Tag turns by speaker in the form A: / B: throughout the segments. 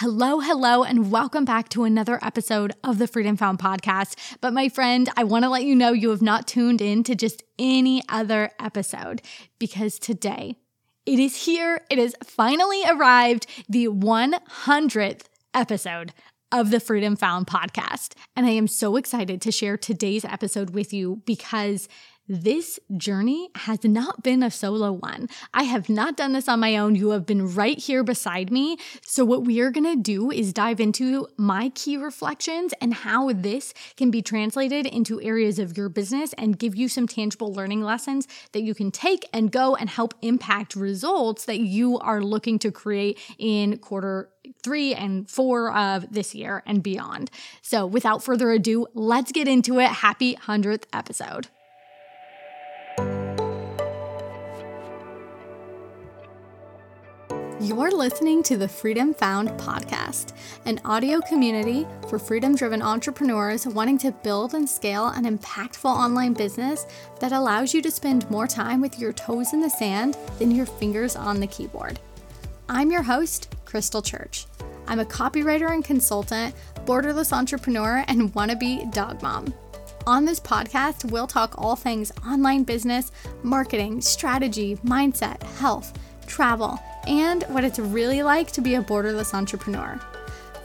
A: Hello, hello, and welcome back to another episode of the Freedom Found podcast. But my friend, I want to let you know you have not tuned in to just any other episode because today it is here. It has finally arrived, the 100th episode of the Freedom Found podcast. And I am so excited to share today's episode with you because this journey has not been a solo one. I have not done this on my own. You have been right here beside me. So, what we are going to do is dive into my key reflections and how this can be translated into areas of your business and give you some tangible learning lessons that you can take and go and help impact results that you are looking to create in quarter three and four of this year and beyond. So, without further ado, let's get into it. Happy 100th episode. You're listening to the Freedom Found podcast, an audio community for freedom driven entrepreneurs wanting to build and scale an impactful online business that allows you to spend more time with your toes in the sand than your fingers on the keyboard. I'm your host, Krystle Church. I'm a copywriter and consultant, borderless entrepreneur, and wannabe dog mom. On this podcast, we'll talk all things online business, marketing, strategy, mindset, health, travel and what it's really like to be a borderless entrepreneur.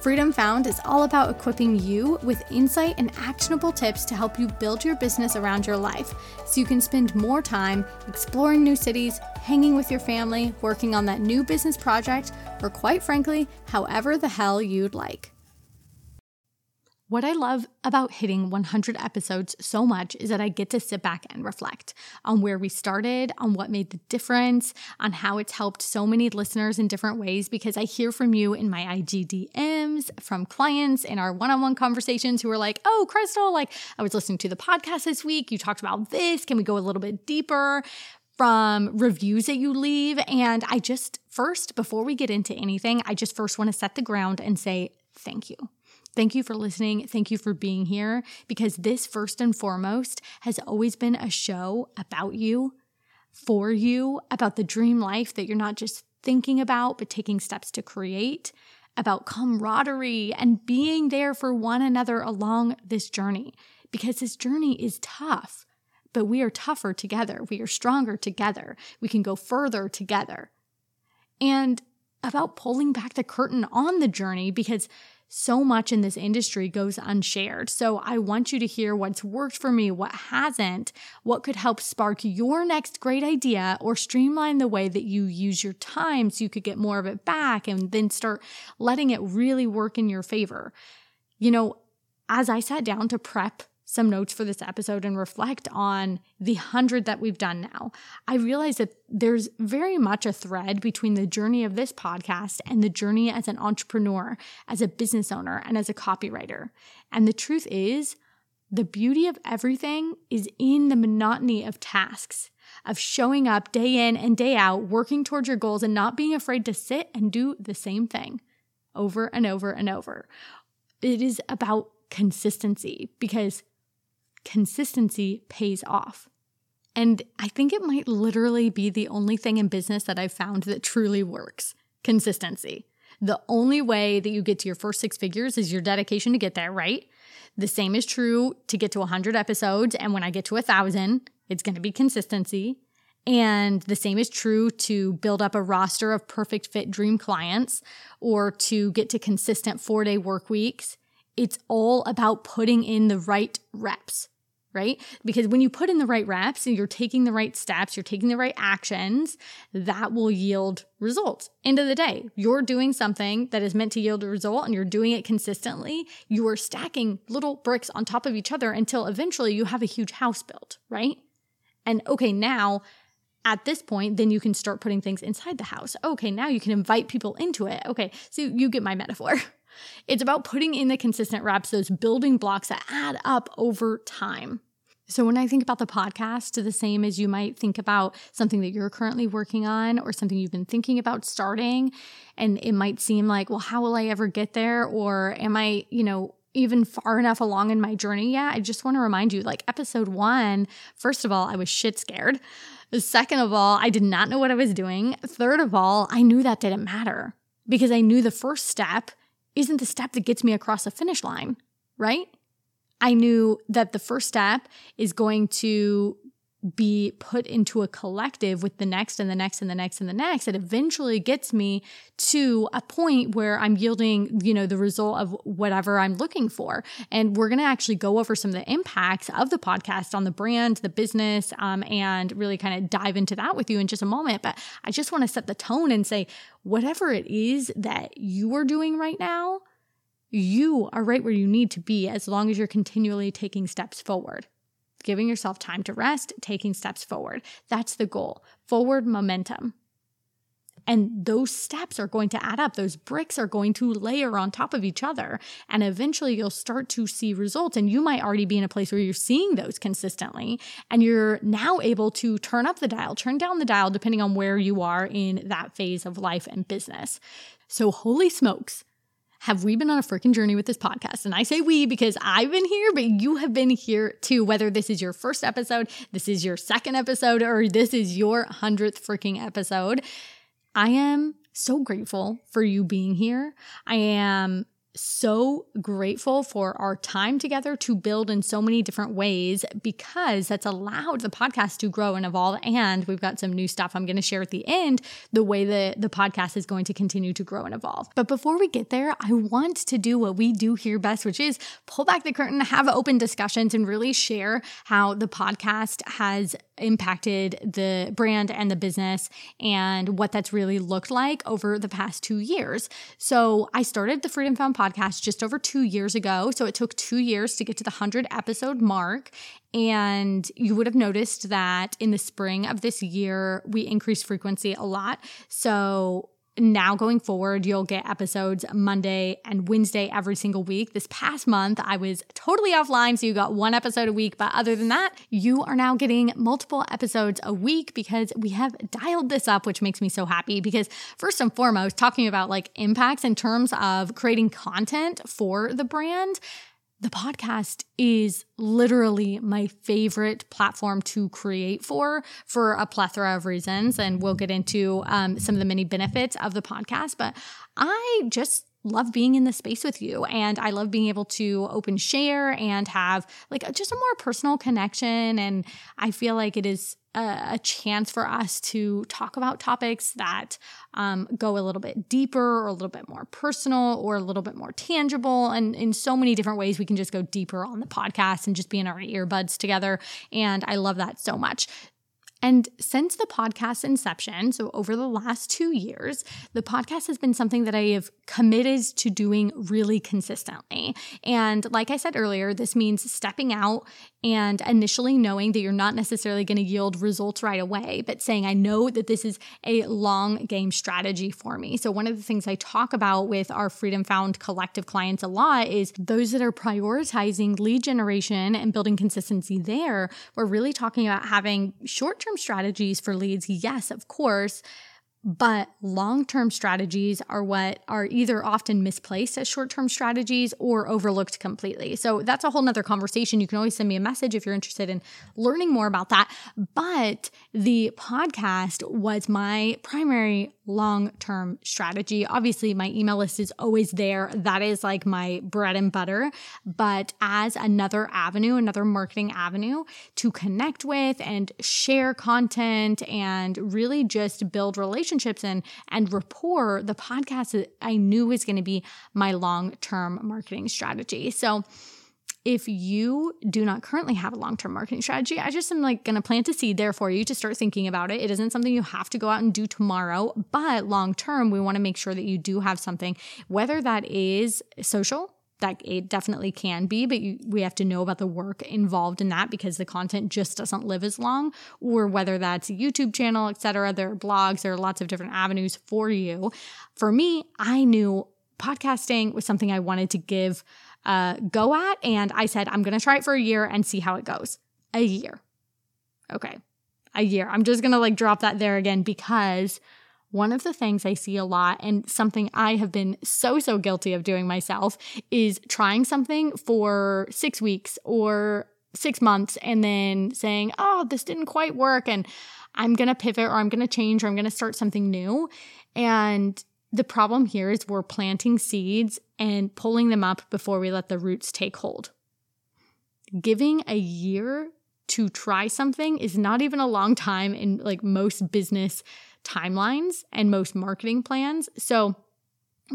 A: Freedom Found is all about equipping you with insight and actionable tips to help you build your business around your life so you can spend more time exploring new cities, hanging with your family, working on that new business project, or quite frankly, however the hell you'd like. What I love about hitting 100 episodes so much is that I get to sit back and reflect on where we started, on what made the difference, on how it's helped so many listeners in different ways. Because I hear from you in my IG DMs, from clients in our one on one conversations who are like, oh, Krystle, like I was listening to the podcast this week. You talked about this. Can we go a little bit deeper? From reviews that you leave. And I just first, before we get into anything, I just first want to set the ground and say thank you. Thank you for listening. Thank you for being here because this, first and foremost, has always been a show about you, for you, about the dream life that you're not just thinking about, but taking steps to create, about camaraderie and being there for one another along this journey because this journey is tough, but we are tougher together. We are stronger together. We can go further together. And about pulling back the curtain on the journey because so much in this industry goes unshared. So I want you to hear what's worked for me, what hasn't, what could help spark your next great idea or streamline the way that you use your time so you could get more of it back and then start letting it really work in your favor. You know, as I sat down to prep some notes for this episode and reflect on the hundred that we've done now, I realized that there's very much a thread between the journey of this podcast and the journey as an entrepreneur, as a business owner, and as a copywriter. And the truth is, the beauty of everything is in the monotony of tasks, of showing up day in and day out, working towards your goals, and not being afraid to sit and do the same thing over and over and over. It is about consistency because consistency pays off. And I think it might literally be the only thing in business that I've found that truly works consistency. The only way that you get to your first six figures is your dedication to get there, right? The same is true to get to 100 episodes. And when I get to a 1,000, it's going to be consistency. And the same is true to build up a roster of perfect fit dream clients or to get to consistent four day work weeks. It's all about putting in the right reps right? Because when you put in the right reps and you're taking the right steps, you're taking the right actions, that will yield results. End of the day, you're doing something that is meant to yield a result and you're doing it consistently. You are stacking little bricks on top of each other until eventually you have a huge house built, right? And okay, now at this point, then you can start putting things inside the house. Okay, now you can invite people into it. Okay, so you get my metaphor. It's about putting in the consistent reps, those building blocks that add up over time. So, when I think about the podcast, the same as you might think about something that you're currently working on or something you've been thinking about starting, and it might seem like, well, how will I ever get there? Or am I, you know, even far enough along in my journey yet? I just want to remind you like, episode one, first of all, I was shit scared. Second of all, I did not know what I was doing. Third of all, I knew that didn't matter because I knew the first step isn't the step that gets me across the finish line, right? I knew that the first step is going to be put into a collective with the next and the next and the next and the next it eventually gets me to a point where i'm yielding you know the result of whatever i'm looking for. And we're going to actually go over some of the impacts of the podcast on the brand the business um, and really kind of dive into that with you in just a moment. But i just want to set the tone and say whatever it is that you are doing right now you are right where you need to be as long as you're continually taking steps forward giving yourself time to rest, taking steps forward. That's the goal. Forward momentum. And those steps are going to add up. Those bricks are going to layer on top of each other. And eventually you'll start to see results. And you might already be in a place where you're seeing those consistently. And you're now able to turn up the dial, turn down the dial, depending on where you are in that phase of life and business. So, holy smokes, have we been on a freaking journey with this podcast. And I say we because I've been here, but you have been here too. Whether this is your first episode, this is your second episode, or this is your hundredth freaking episode, I am so grateful for you being here. I am so grateful for our time together to build in so many different ways because that's allowed the podcast to grow and evolve. And we've got some new stuff I'm going to share at the end, the way that the podcast is going to continue to grow and evolve. But before we get there, I want to do what we do here best, which is pull back the curtain, have open discussions, and really share how the podcast has impacted the brand and the business and what that's really looked like over the past two years. So I started the Freedom Found podcast just over two years ago. So it took two years to get to the 100 episode mark. And you would have noticed that in the spring of this year, we increased frequency a lot. So now going forward, you'll get episodes Monday and Wednesday every single week. This past month, I was totally offline, so you got one episode a week. But other than that, you are now getting multiple episodes a week because we have dialed this up, which makes me so happy. Because, first and foremost, talking about like impacts in terms of creating content for the brand the podcast is literally my favorite platform to create for for a plethora of reasons and we'll get into um, some of the many benefits of the podcast but i just love being in the space with you and i love being able to open share and have like just a more personal connection and i feel like it is a, chance for us to talk about topics that um, go a little bit deeper or a little bit more personal or a little bit more tangible. And in so many different ways, we can just go deeper on the podcast and just be in our earbuds together. And I love that so much. And since the podcast inception, so over the last two years, the podcast has been something that I have committed to doing really consistently. And like I said earlier, this means stepping out and initially knowing that you're not necessarily going to yield results right away, but saying, I know that this is a long game strategy for me. So, one of the things I talk about with our Freedom Found collective clients a lot is those that are prioritizing lead generation and building consistency there. We're really talking about having short term strategies for leads, yes, of course but long term strategies are what are either often misplaced as short term strategies or overlooked completely. So that's a whole nother conversation. You can always send me a message if you're interested in learning more about that. But the podcast was my primary long term strategy. Obviously, my email list is always there. That is like my bread and butter. But as another avenue, another marketing avenue to connect with and share content and really just build relationships and, and rapport, the podcast I knew was going to be my long term marketing strategy. So, if you do not currently have a long term marketing strategy, I just am like going to plant a seed there for you to start thinking about it. It isn't something you have to go out and do tomorrow, but long term, we want to make sure that you do have something, whether that is social. That it definitely can be, but you, we have to know about the work involved in that because the content just doesn't live as long. Or whether that's a YouTube channel, etc. There are blogs, there are lots of different avenues for you. For me, I knew podcasting was something I wanted to give uh, go at. And I said, I'm going to try it for a year and see how it goes. A year. Okay. A year. I'm just going to like drop that there again because one of the things I see a lot and something I have been so, so guilty of doing myself is trying something for six weeks or six months and then saying, oh, this didn't quite work. And I'm going to pivot or I'm going to change or I'm going to start something new. And the problem here is we're planting seeds and pulling them up before we let the roots take hold. Giving a year to try something is not even a long time in like most business timelines and most marketing plans. So,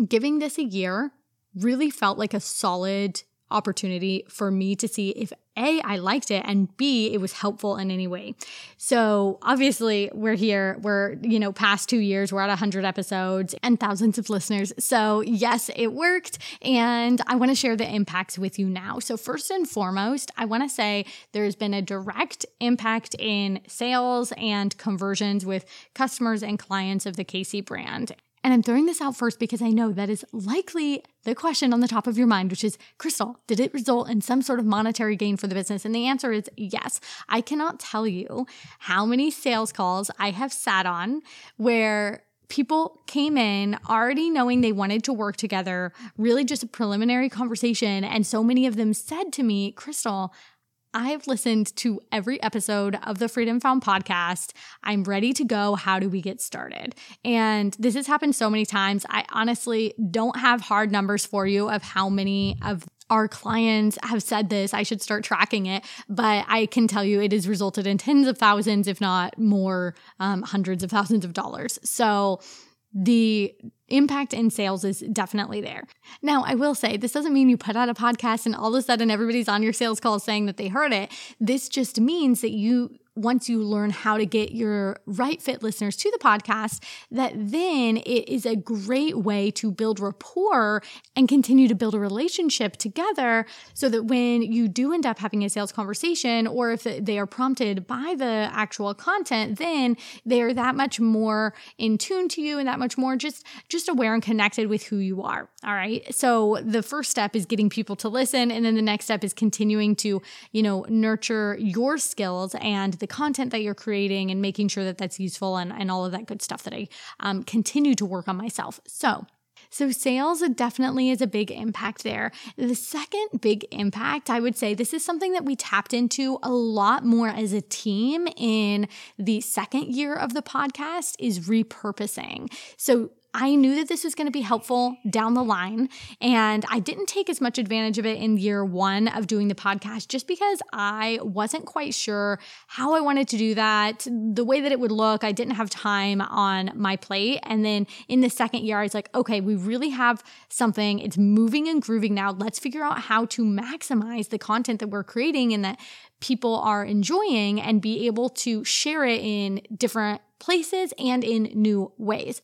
A: giving this a year really felt like a solid opportunity for me to see if A, I liked it, and B, it was helpful in any way. So obviously, we're here, we're, you know, past two years, we're at 100 episodes and thousands of listeners. So, yes, it worked. And I want to share the impacts with you now. So, first and foremost, I want to say there's been a direct impact in sales and conversions with customers and clients of the KC brand. And I'm throwing this out first because I know that is likely the question on the top of your mind, which is Krystle, did it result in some sort of monetary gain for the business? And the answer is yes. I cannot tell you how many sales calls I have sat on where people came in already knowing they wanted to work together, really just a preliminary conversation. And so many of them said to me, Krystle, I have listened to every episode of the Freedom Found podcast. I'm ready to go. How do we get started? And this has happened so many times. I honestly don't have hard numbers for you of how many of our clients have said this. I should start tracking it, but I can tell you it has resulted in tens of thousands, if not more, um, hundreds of thousands of dollars. So the impact in sales is definitely there. Now, I will say this doesn't mean you put out a podcast and all of a sudden everybody's on your sales call saying that they heard it. This just means that you once you learn how to get your right fit listeners to the podcast, that then it is a great way to build rapport and continue to build a relationship together so that when you do end up having a sales conversation or if they are prompted by the actual content, then they're that much more in tune to you and that much more just just aware and connected with who you are. All right? So the first step is getting people to listen and then the next step is continuing to, you know, nurture your skills and the content that you're creating and making sure that that's useful and, and all of that good stuff that I um, continue to work on myself. So, so, sales definitely is a big impact there. The second big impact, I would say, this is something that we tapped into a lot more as a team in the second year of the podcast is repurposing. So, I knew that this was going to be helpful down the line. And I didn't take as much advantage of it in year one of doing the podcast just because I wasn't quite sure how I wanted to do that, the way that it would look. I didn't have time on my plate. And then in the second year, I was like, okay, we really have something. It's moving and grooving now. Let's figure out how to maximize the content that we're creating and that people are enjoying and be able to share it in different places and in new ways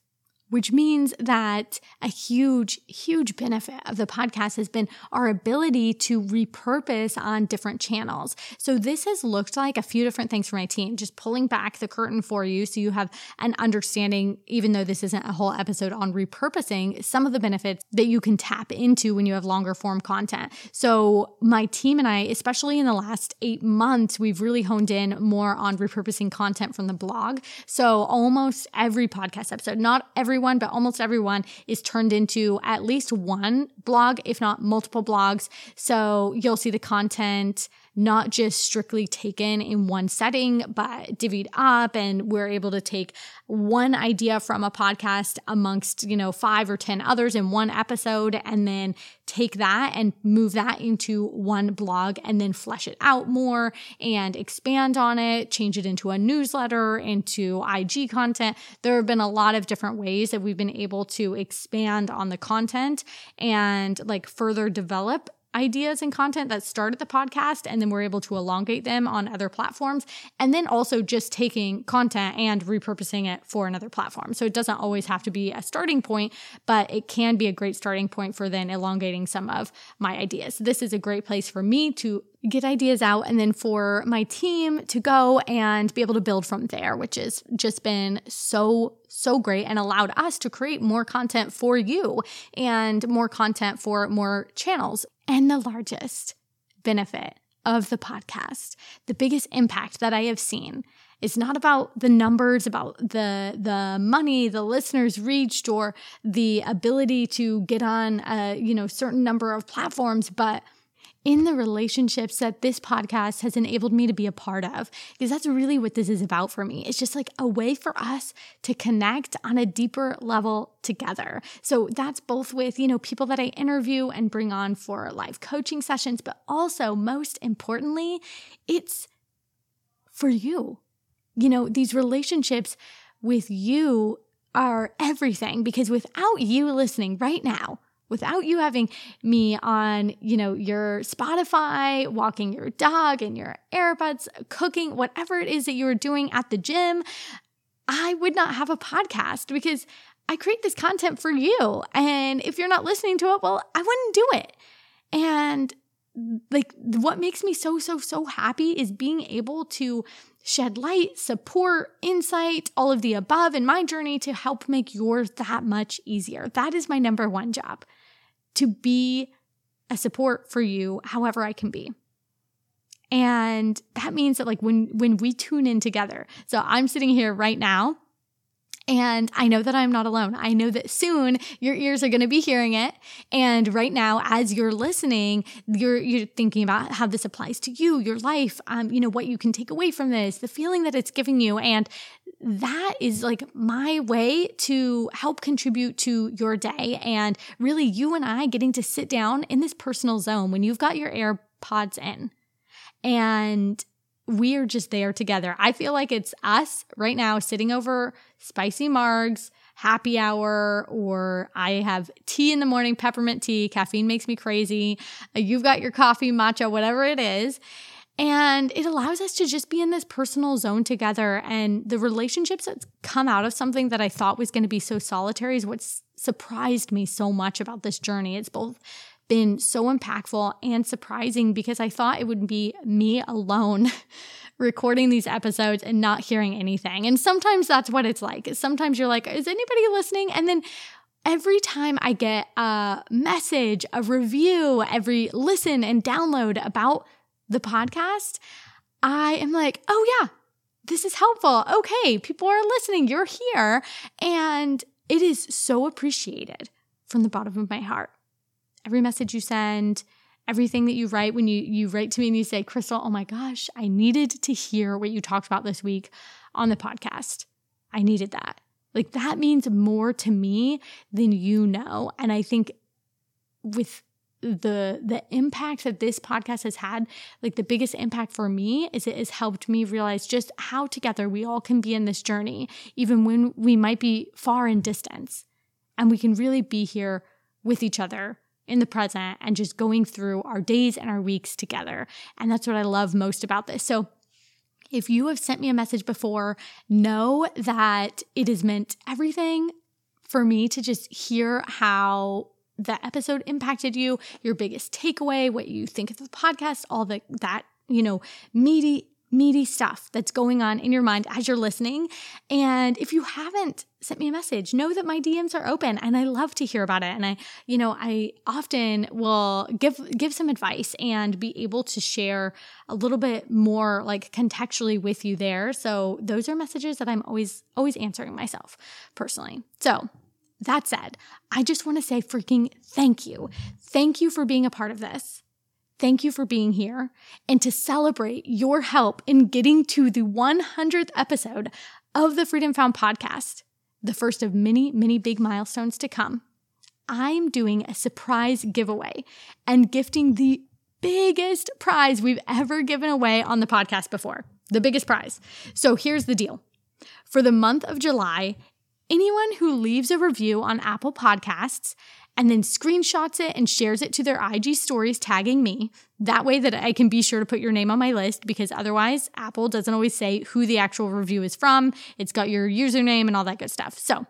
A: which means that a huge, huge benefit of the podcast has been our ability to repurpose on different channels. So, this has looked like a few different things for my team, just pulling back the curtain for you so you have an understanding, even though this isn't a whole episode on repurposing, some of the benefits that you can tap into when you have longer form content. So, my team and I, especially in the last eight months, we've really honed in more on repurposing content from the blog. So, almost every podcast episode, not every everyone, but almost everyone is turned into at least one blog, if not multiple blogs. So you'll see the content not just strictly taken in one setting, but divvied up. And we're able to take one idea from a podcast amongst, you know, five or 10 others in one episode and then take that and move that into one blog and then flesh it out more and expand on it, change it into a newsletter, into IG content. There have been a lot of different ways that we've been able to expand on the content and like further develop ideas and content that started the podcast and then we're able to elongate them on other platforms and then also just taking content and repurposing it for another platform. So it doesn't always have to be a starting point but it can be a great starting point for then elongating some of my ideas. This is a great place for me to get ideas out and then for my team to go and be able to build from there, which has just been so, so great and allowed us to create more content for you and more content for more channels. And the largest benefit of the podcast, the biggest impact that I have seen is not about the numbers, about the the money, the listeners reached, or the ability to get on a you know certain number of platforms, but in the relationships that this podcast has enabled me to be a part of. Because that's really what this is about for me. It's just like a way for us to connect on a deeper level together. So that's both with, you know, people that I interview and bring on for live coaching sessions, but also most importantly, it's for you. You know, these relationships with you are everything because without you listening right now, without you having me on, you know, your Spotify, walking your dog and your AirPods, cooking, whatever it is that you are doing at the gym, I would not have a podcast because I create this content for you. And if you're not listening to it, well, I wouldn't do it. And like what makes me so so so happy is being able to shed light, support, insight, all of the above in my journey to help make yours that much easier. That is my number one job to be a support for you however I can be. And that means that like when when we tune in together. So I'm sitting here right now and I know that I'm not alone. I know that soon your ears are going to be hearing it. And right now, as you're listening, you're, you're thinking about how this applies to you, your life, um, you know, what you can take away from this, the feeling that it's giving you. And that is like my way to help contribute to your day. And really, you and I getting to sit down in this personal zone when you've got your AirPods in. And we are just there together. I feel like it's us right now sitting over spicy margs, happy hour, or I have tea in the morning, peppermint tea. Caffeine makes me crazy. Uh, you've got your coffee, matcha, whatever it is. And it allows us to just be in this personal zone together. And the relationships that come out of something that I thought was going to be so solitary is what surprised me so much about this journey. It's both been so impactful and surprising because I thought it would be me alone recording these episodes and not hearing anything. And sometimes that's what it's like. Sometimes you're like, is anybody listening? And then every time I get a message, a review, every listen and download about the podcast, I am like, oh yeah, this is helpful. Okay, people are listening. You're here. And it is so appreciated from the bottom of my heart every message you send, everything that you write when you you write to me and you say, "Krystle, oh my gosh, I needed to hear what you talked about this week on the podcast. I needed that." Like that means more to me than you know. And I think with the the impact that this podcast has had like the biggest impact for me is it has helped me realize just how together we all can be in this journey even when we might be far in distance and we can really be here with each other in the present and just going through our days and our weeks together. And that's what I love most about this. So, if you have sent me a message before, know that it has meant everything for me to just hear how the episode impacted you, your biggest takeaway, what you think of the podcast, all the that, you know, meaty meaty stuff that's going on in your mind as you're listening. And if you haven't sent me a message, know that my DMs are open and I love to hear about it. And I, you know, I often will give give some advice and be able to share a little bit more like contextually with you there. So those are messages that I'm always always answering myself personally. So that said, I just want to say freaking thank you. Thank you for being a part of this. Thank you for being here and to celebrate your help in getting to the 100th episode of the Freedom Found podcast, the first of many, many big milestones to come. I'm doing a surprise giveaway and gifting the biggest prize we've ever given away on the podcast before. The biggest prize. So here's the deal. For the month of July, anyone who leaves a review on Apple Podcasts and then screenshots it and shares it to their IG stories, tagging me. That way that I can be sure to put your name on my list because otherwise Apple doesn't always say who the actual review is from. It's got your username and all that good stuff. So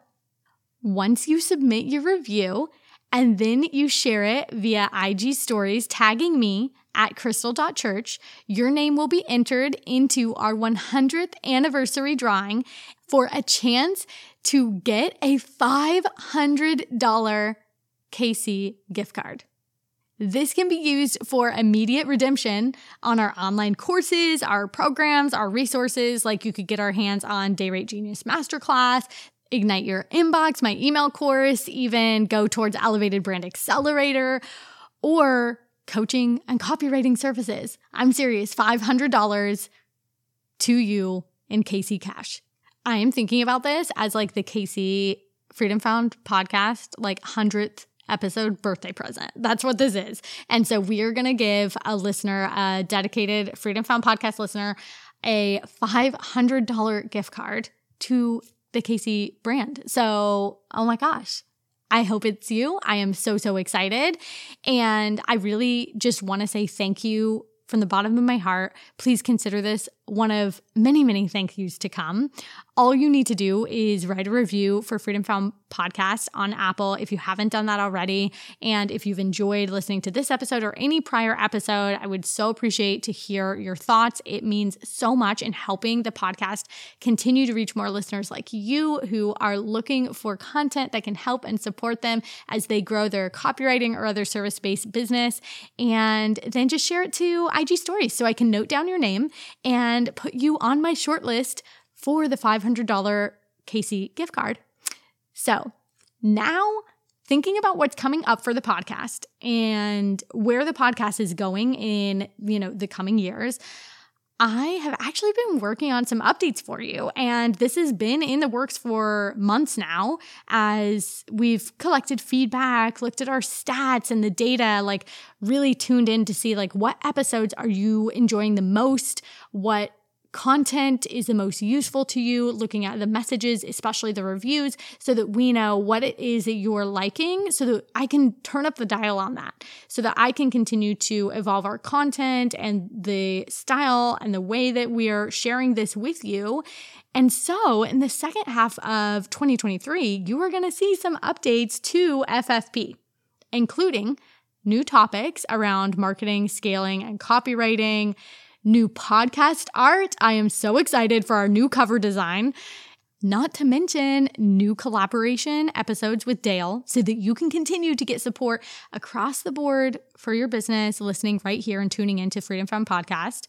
A: once you submit your review and then you share it via IG stories, tagging me at krystle.church, your name will be entered into our 100th anniversary drawing for a chance to get a $500 KC gift card. This can be used for immediate redemption on our online courses, our programs, our resources. Like you could get our hands on Day Rate Genius Masterclass, Ignite Your Inbox, my email course, even go towards Elevated Brand Accelerator, or coaching and copywriting services. I'm serious, $500 to you in KC Cash. I am thinking about this as like the KC Freedom Found podcast, like 100th episode birthday present. That's what this is. And so we are going to give a listener, a dedicated Freedom Found podcast listener, a $500 gift card to the KC brand. So, oh my gosh. I hope it's you. I am so, so excited. And I really just want to say thank you from the bottom of my heart. Please consider this one of many, many thank yous to come. All you need to do is write a review for Freedom Found podcast on Apple if you haven't done that already. And if you've enjoyed listening to this episode or any prior episode, I would so appreciate to hear your thoughts. It means so much in helping the podcast continue to reach more listeners like you who are looking for content that can help and support them as they grow their copywriting or other service based business. And then just share it to IG stories so I can note down your name and and put you on my short list for the $500 KC gift card. So now thinking about what's coming up for the podcast and where the podcast is going in, you know, the coming years, I have actually been working on some updates for you. And this has been in the works for months now as we've collected feedback, looked at our stats and the data, like really tuned in to see like what episodes are you enjoying the most? What content is the most useful to you, looking at the messages, especially the reviews, so that we know what it is that you're liking, so that I can turn up the dial on that, so that I can continue to evolve our content and the style and the way that we are sharing this with you. And so, in the second half of 2023, you are going to see some updates to FFP, including new topics around marketing, scaling, and copywriting new podcast art. I am so excited for our new cover design. Not to mention new collaboration episodes with Dale so that you can continue to get support across the board for your business, listening right here and tuning into Freedom Found Podcast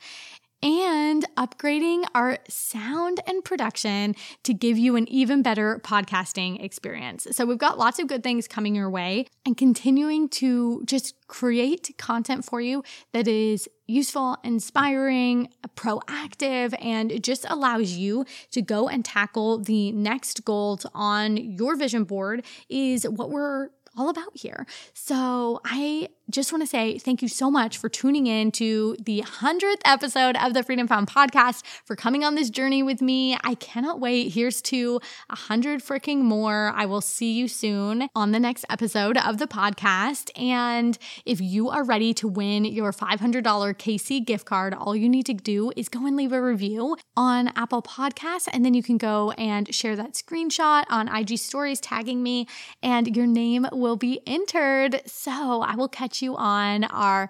A: and upgrading our sound and production to give you an even better podcasting experience. So, we've got lots of good things coming your way and continuing to just create content for you that is useful, inspiring, proactive, and just allows you to go and tackle the next goals on your vision board is what we're all about here. So I just want to say thank you so much for tuning in to the 100th episode of the Freedom Found podcast, for coming on this journey with me. I cannot wait. Here's to 100 freaking more. I will see you soon on the next episode of the podcast. And if you are ready to win your $500 KC gift card, all you need to do is go and leave a review on Apple Podcasts, and then you can go and share that screenshot on IG stories tagging me, and your name will be entered. So I will catch you on our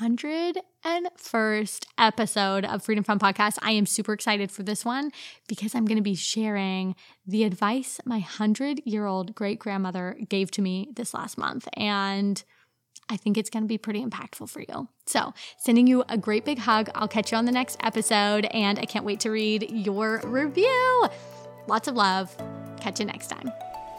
A: 101st episode of Freedom Found Podcast. I am super excited for this one because I'm going to be sharing the advice my 100 year old great grandmother gave to me this last month. And I think it's going to be pretty impactful for you. So, sending you a great big hug. I'll catch you on the next episode, and I can't wait to read your review. Lots of love. Catch you next time.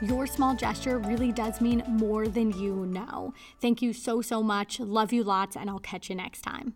A: Your small gesture really does mean more than you know. Thank you so, so much. Love you lots, and I'll catch you next time.